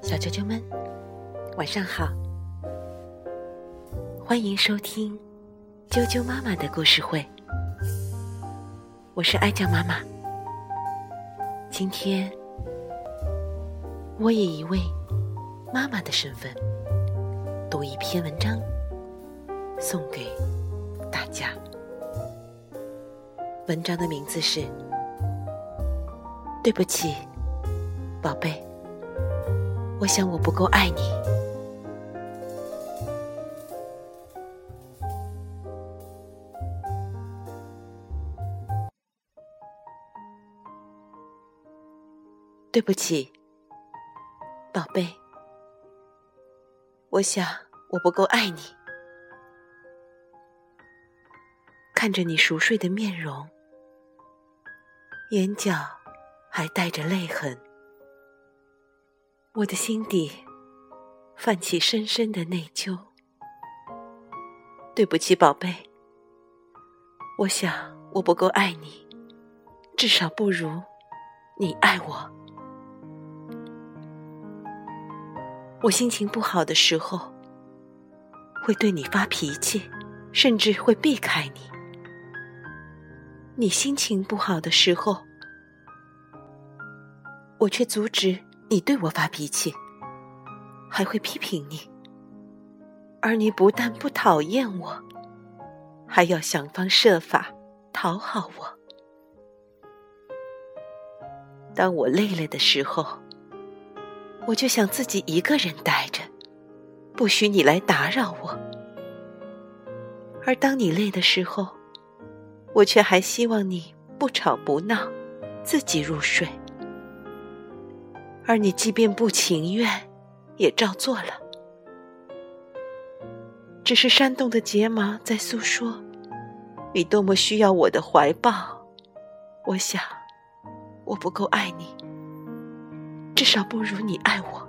小啾啾们，晚上好！欢迎收听啾啾妈妈的故事会，我是爱酱妈妈。今天，我以一位妈妈的身份，读一篇文章，送给大家。文章的名字是《对不起》。宝贝，我想我不够爱你。对不起，宝贝，我想我不够爱你。看着你熟睡的面容，眼角还带着泪痕。我的心底泛起深深的内疚。对不起，宝贝。我想我不够爱你，至少不如你爱我。我心情不好的时候，会对你发脾气，甚至会避开你。你心情不好的时候，我却阻止。你对我发脾气，还会批评你，而你不但不讨厌我，还要想方设法讨好我。当我累了的时候，我就想自己一个人待着，不许你来打扰我；而当你累的时候，我却还希望你不吵不闹，自己入睡。而你即便不情愿，也照做了。只是扇动的睫毛在诉说，你多么需要我的怀抱。我想，我不够爱你，至少不如你爱我。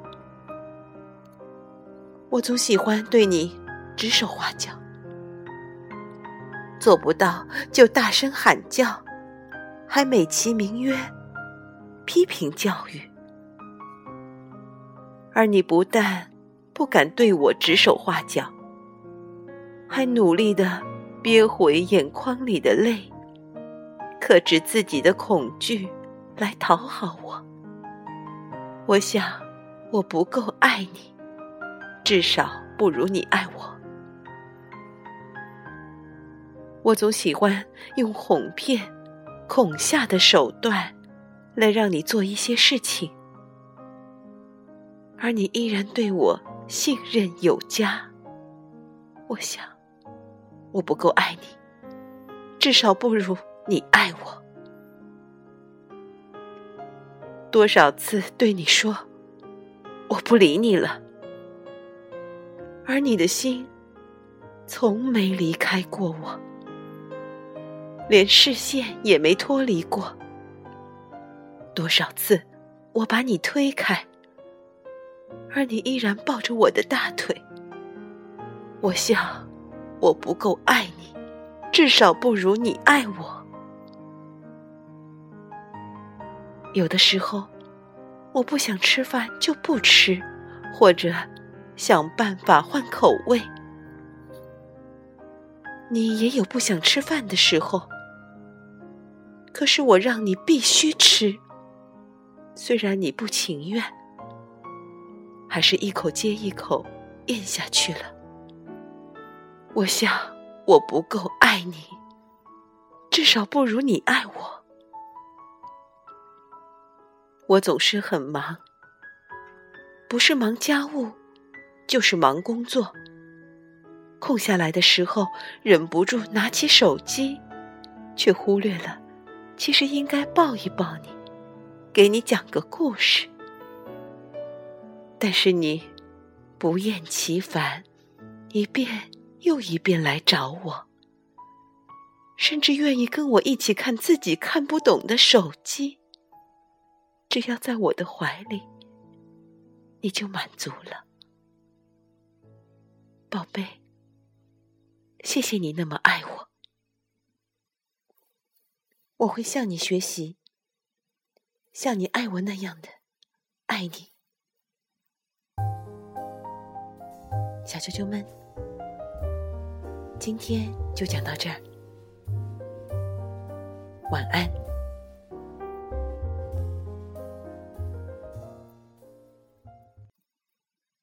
我总喜欢对你指手画脚，做不到就大声喊叫，还美其名曰批评教育。而你不但不敢对我指手画脚，还努力的憋回眼眶里的泪，克制自己的恐惧来讨好我。我想，我不够爱你，至少不如你爱我。我总喜欢用哄骗、恐吓的手段来让你做一些事情。而你依然对我信任有加，我想我不够爱你，至少不如你爱我。多少次对你说我不理你了，而你的心从没离开过我，连视线也没脱离过。多少次我把你推开。而你依然抱着我的大腿，我想我不够爱你，至少不如你爱我。有的时候，我不想吃饭就不吃，或者想办法换口味。你也有不想吃饭的时候，可是我让你必须吃，虽然你不情愿。还是一口接一口咽下去了。我想我不够爱你，至少不如你爱我。我总是很忙，不是忙家务，就是忙工作。空下来的时候，忍不住拿起手机，却忽略了，其实应该抱一抱你，给你讲个故事。但是你不厌其烦，一遍又一遍来找我，甚至愿意跟我一起看自己看不懂的手机。只要在我的怀里，你就满足了，宝贝。谢谢你那么爱我，我会向你学习，像你爱我那样的爱你。小啾啾们，今天就讲到这儿，晚安。